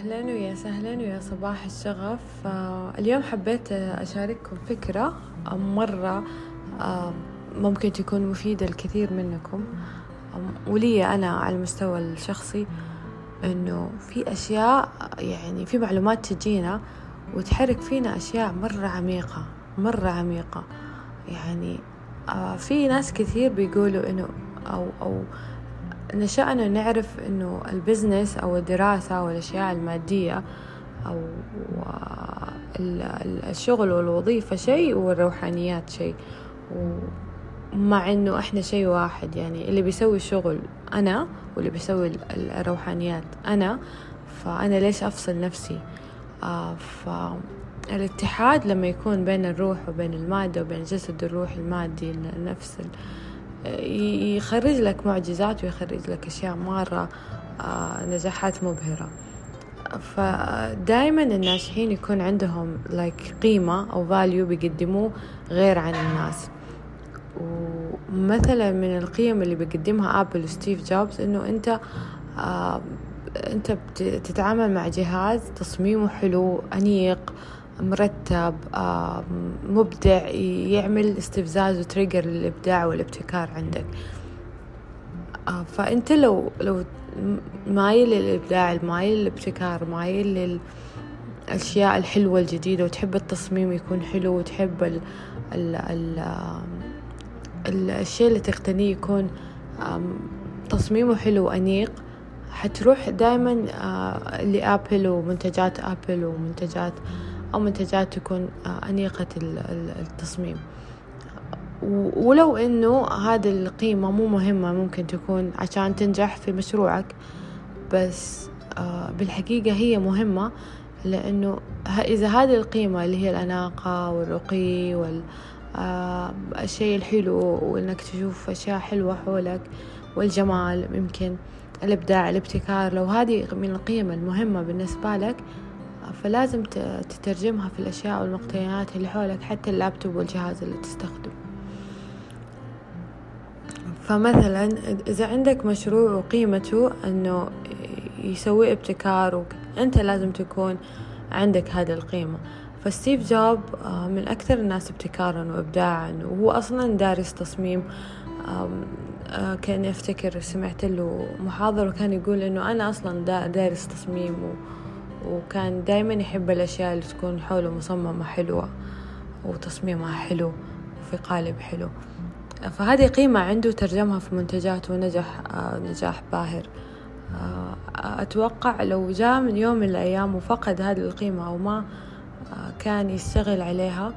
أهلا ويا سهلا ويا صباح الشغف. آه، اليوم حبيت أشارككم فكرة مرة آه، ممكن تكون مفيدة لكثير منكم. ولي أنا على المستوى الشخصي إنه في أشياء يعني في معلومات تجينا وتحرك فينا أشياء مرة عميقة مرة عميقة. يعني آه، في ناس كثير بيقولوا إنه أو أو نشأنا نعرف إنه البزنس أو الدراسة أو الأشياء المادية أو الشغل والوظيفة شيء والروحانيات شيء. ومع إنه إحنا شيء واحد يعني اللي بيسوي الشغل أنا واللي بيسوي الروحانيات أنا فأنا ليش أفصل نفسي؟ آه فالاتحاد لما يكون بين الروح وبين المادة وبين الجسد الروح المادي نفس يخرج لك معجزات ويخرج لك أشياء مرة آه، نجاحات مبهرة. فدائما الناجحين يكون عندهم like قيمة أو value بيقدموه غير عن الناس. ومثلا من القيم اللي بيقدمها أبل وستيف جوبز إنه أنت آه أنت بتتعامل مع جهاز تصميمه حلو أنيق مرتب مبدع يعمل استفزاز و trigger للإبداع والابتكار عندك. آه، فأنت لو لو مايل للإبداع مايل للابتكار مايل للأشياء الحلوة الجديدة وتحب التصميم يكون حلو وتحب ال ال ال الشيء اللي تقتنيه يكون تصميمه حلو وأنيق حتروح دائما آه، لأبل ومنتجات أبل ومنتجات أو منتجات تكون آه، أنيقة التصميم. ولو إنه هذه القيمة مو مهمة ممكن تكون عشان تنجح في مشروعك بس آه، بالحقيقة هي مهمة لأنه إذا هذه القيمة اللي هي الأناقة والرقي والشيء آه، الحلو وإنك تشوف أشياء حلوة حولك والجمال يمكن الإبداع الابتكار لو هذه من القيم المهمة بالنسبة لك فلازم تترجمها في الأشياء والمقتنيات اللي حولك حتى اللابتوب والجهاز اللي تستخدمه. فمثلا إذا عندك مشروع وقيمته أنه يسوي ابتكار أنت لازم تكون عندك هذه القيمة. فستيف جوب آه، من أكثر الناس ابتكارا وإبداعا وهو أصلا دارس تصميم. آه، كان أفتكر سمعت له محاضرة وكان يقول إنه أنا أصلا دارس تصميم وكان دايما يحب الأشياء اللي تكون حوله مصممة حلوة وتصميمها حلو وفي قالب حلو. فهذه قيمة عنده ترجمها في منتجات ونجح آه، نجاح باهر. آه، أتوقع لو جاء من يوم من الأيام وفقد هذه القيمة أو ما آه، كان يشتغل عليها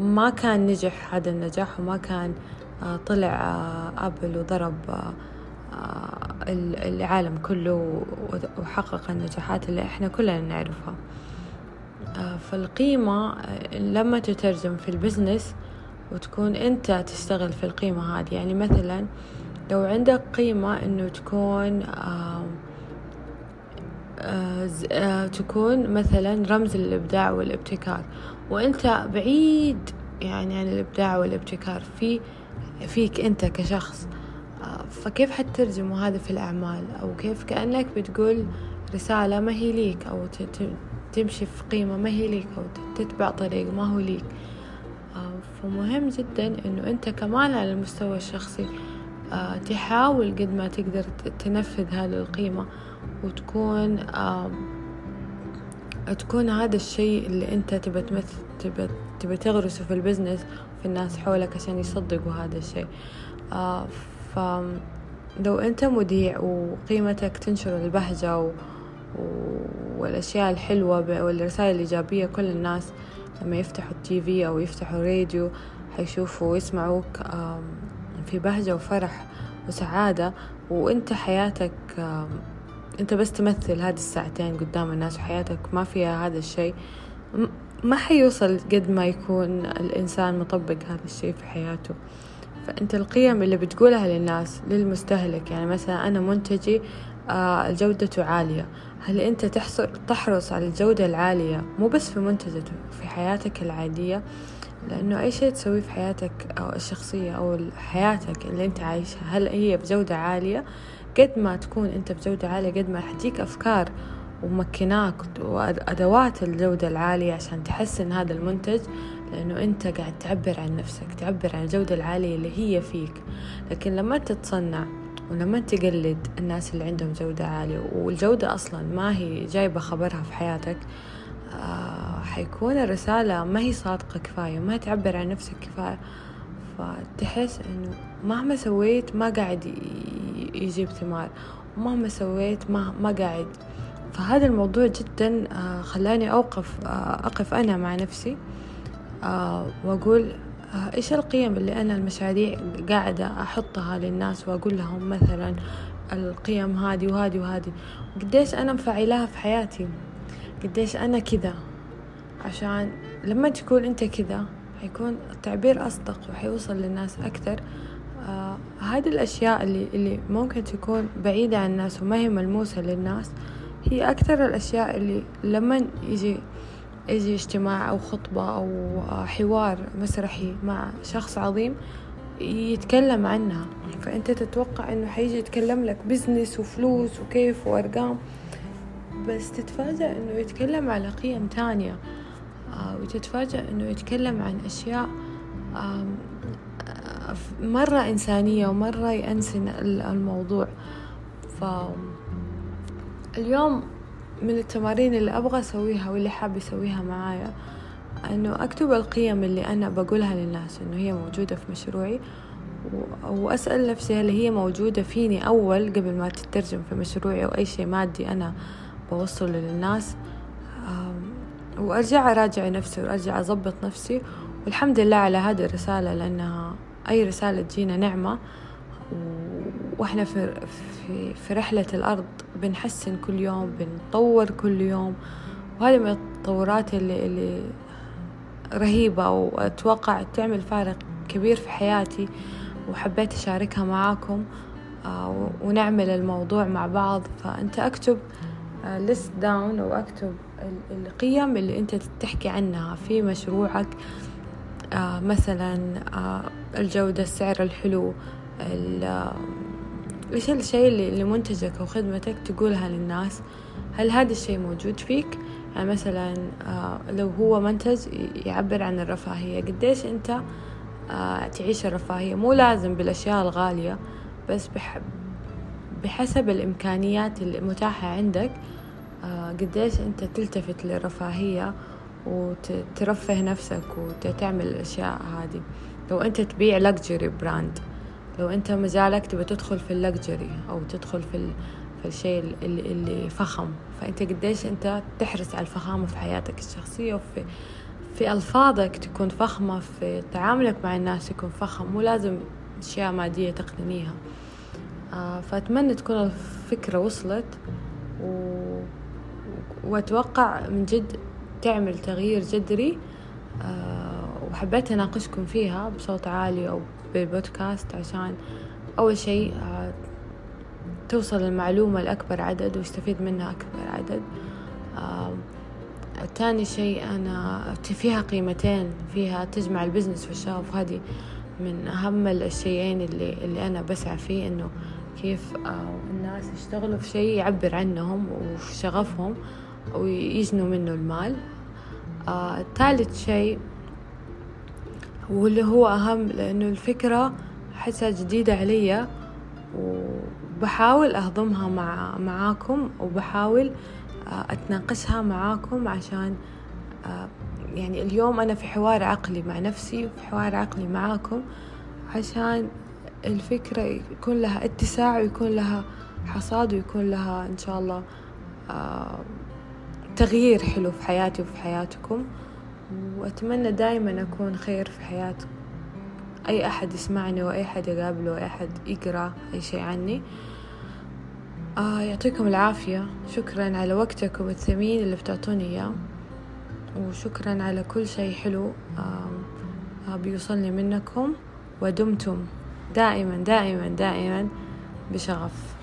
ما كان نجح هذا النجاح وما كان طلع أبل وضرب العالم كله وحقق النجاحات اللي إحنا كلنا نعرفها. آه، فالقيمة آه، لما تترجم في البزنس وتكون أنت تشتغل في القيمة هذه يعني مثلا لو عندك قيمة إنه تكون آه تكون مثلا رمز للإبداع والابتكار وأنت بعيد يعني عن الإبداع والابتكار في فيك أنت كشخص فكيف حتترجموا هذا في الأعمال؟ أو كيف كأنك بتقول رسالة ما هي ليك أو تمشي في قيمة ما هي ليك أو تتبع طريق ما هو ليك. آه، فمهم جدا إنه أنت كمان على المستوى الشخصي آه، تحاول قد ما تقدر تنفذ هذه القيمة وتكون تكون هذا الشيء اللي أنت تبى تمثل تبى تبى تغرسه في البزنس في الناس حولك عشان يصدقوا هذا الشيء. آه، فلو أنت مذيع وقيمتك تنشر البهجة و... والأشياء الحلوة والرسائل الإيجابية كل الناس لما يفتحوا التي في أو يفتحوا راديو حيشوفوا ويسمعوك في بهجة وفرح وسعادة. وأنت حياتك أنت بس تمثل هذه الساعتين قدام الناس وحياتك ما فيها هذا الشيء. ما حيوصل قد ما يكون الإنسان مطبق هذا الشيء في حياته. فأنت القيم اللي بتقولها للناس للمستهلك يعني مثلا أنا منتجي آه جودته عالية. هل أنت تحرص على الجودة العالية مو بس في منتجته في حياتك العادية؟ لأنه أي شيء تسويه في حياتك أو الشخصية أو حياتك اللي أنت عايشها هل هي بجودة عالية؟ قد ما تكون أنت بجودة عالية قد ما حتجيك أفكار ومكناك وأدوات الجودة العالية عشان تحسن هذا المنتج لأنه أنت قاعد تعبر عن نفسك تعبر عن الجودة العالية اللي هي فيك. لكن لما تتصنع ولما تقلد الناس اللي عندهم جودة عالية والجودة أصلا ما هي جايبة خبرها في حياتك آه حيكون الرسالة ما هي صادقة كفاية ما تعبر عن نفسك كفاية. فتحس إنه مهما سويت ما قاعد يجيب ثمار ومهما سويت ما ما قاعد. فهذا الموضوع جدا آه خلاني أوقف آه أقف أنا مع نفسي. آه وأقول آه، إيش القيم اللي أنا المشاريع قاعدة أحطها للناس وأقول لهم مثلا القيم هذه وهذه وهذه؟ قديش أنا مفعلاها في حياتي؟ قديش أنا كذا؟ عشان لما تكون أنت كذا حيكون التعبير أصدق وحيوصل للناس أكثر. آه هذه الأشياء اللي, اللي ممكن تكون بعيدة عن الناس وما هي ملموسة للناس هي أكثر الأشياء اللي لما يجي يجي اجتماع أو خطبة أو حوار مسرحي مع شخص عظيم يتكلم عنها. فأنت تتوقع أنه حيجي يتكلم لك بزنس وفلوس وكيف وأرقام بس تتفاجأ أنه يتكلم على قيم تانية آه، وتتفاجأ أنه يتكلم عن أشياء مرة إنسانية ومرة يأنسن الموضوع. ف اليوم من التمارين اللي أبغى أسويها واللي حاب يسويها معايا أنه أكتب القيم اللي أنا بقولها للناس أنه هي موجودة في مشروعي وأسأل نفسي هل هي موجودة فيني أول قبل ما تترجم في مشروعي أو أي شيء مادي أنا بوصله للناس. وأرجع أراجع نفسي وأرجع أضبط نفسي. والحمد لله على هذه الرسالة لأنها أي رسالة تجينا نعمة وإحنا في, في, في رحلة الأرض بنحسن كل يوم بنطور كل يوم. وهذه من التطورات اللي, اللي رهيبة وأتوقع تعمل فارق كبير في حياتي وحبيت أشاركها معاكم آه، ونعمل الموضوع مع بعض. فأنت أكتب ليست آه، داون أو أكتب القيم اللي أنت تحكي عنها في مشروعك. آه، مثلا الجودة السعر الحلو إيش الشيء اللي لمنتجك أو خدمتك تقولها للناس؟ هل هذا الشيء موجود فيك؟ يعني مثلا آه، لو هو منتج يعبر عن الرفاهية قديش أنت آه، تعيش الرفاهية؟ مو لازم بالأشياء الغالية بس بحسب الإمكانيات المتاحة عندك آه، قديش أنت تلتفت للرفاهية وترفه نفسك وتعمل الأشياء هذه. لو أنت تبيع luxury brand لو أنت مجالك تبى تدخل في ال luxury أو تدخل في في الشيء اللي, اللي فخم. فأنت قديش أنت تحرص على الفخامة في حياتك الشخصية وفي في ألفاظك تكون فخمة في تعاملك مع الناس يكون فخم. مو لازم أشياء مادية تقتنيها آه فأتمنى تكون الفكرة وصلت. و... وأتوقع من جد تعمل تغيير جذري. وحبيت أناقشكم فيها بصوت عالي أو بالبودكاست عشان أول شيء آه، توصل المعلومة لأكبر عدد ويستفيد منها أكبر عدد. تاني شيء أنا فيها قيمتين فيها تجمع البزنس والشغف هذه من أهم الشيئين اللي, اللي أنا بسعى فيه إنه كيف آه، الناس يشتغلوا في شيء يعبر عنهم وفي شغفهم ويجنوا منه المال. آه، ثالث شيء واللي هو أهم لأنه الفكرة أحسها جديدة علي وبحاول أهضمها مع معاكم وبحاول آه، أتناقشها معاكم عشان آه، يعني اليوم أنا في حوار عقلي مع نفسي وفي حوار عقلي معاكم عشان الفكرة يكون لها اتساع ويكون لها حصاد ويكون لها إن شاء الله آه، تغيير حلو في حياتي وفي حياتكم. وأتمنى دايما أكون خير في حياة أي أحد يسمعني وأي أحد يقابله وأي أحد يقرأ أي شيء عني. آه يعطيكم العافية. شكرا على وقتكم الثمين اللي بتعطوني إياه. وشكرا على كل شيء حلو آه بيوصلني منكم. ودمتم دائما دائما دائما بشغف.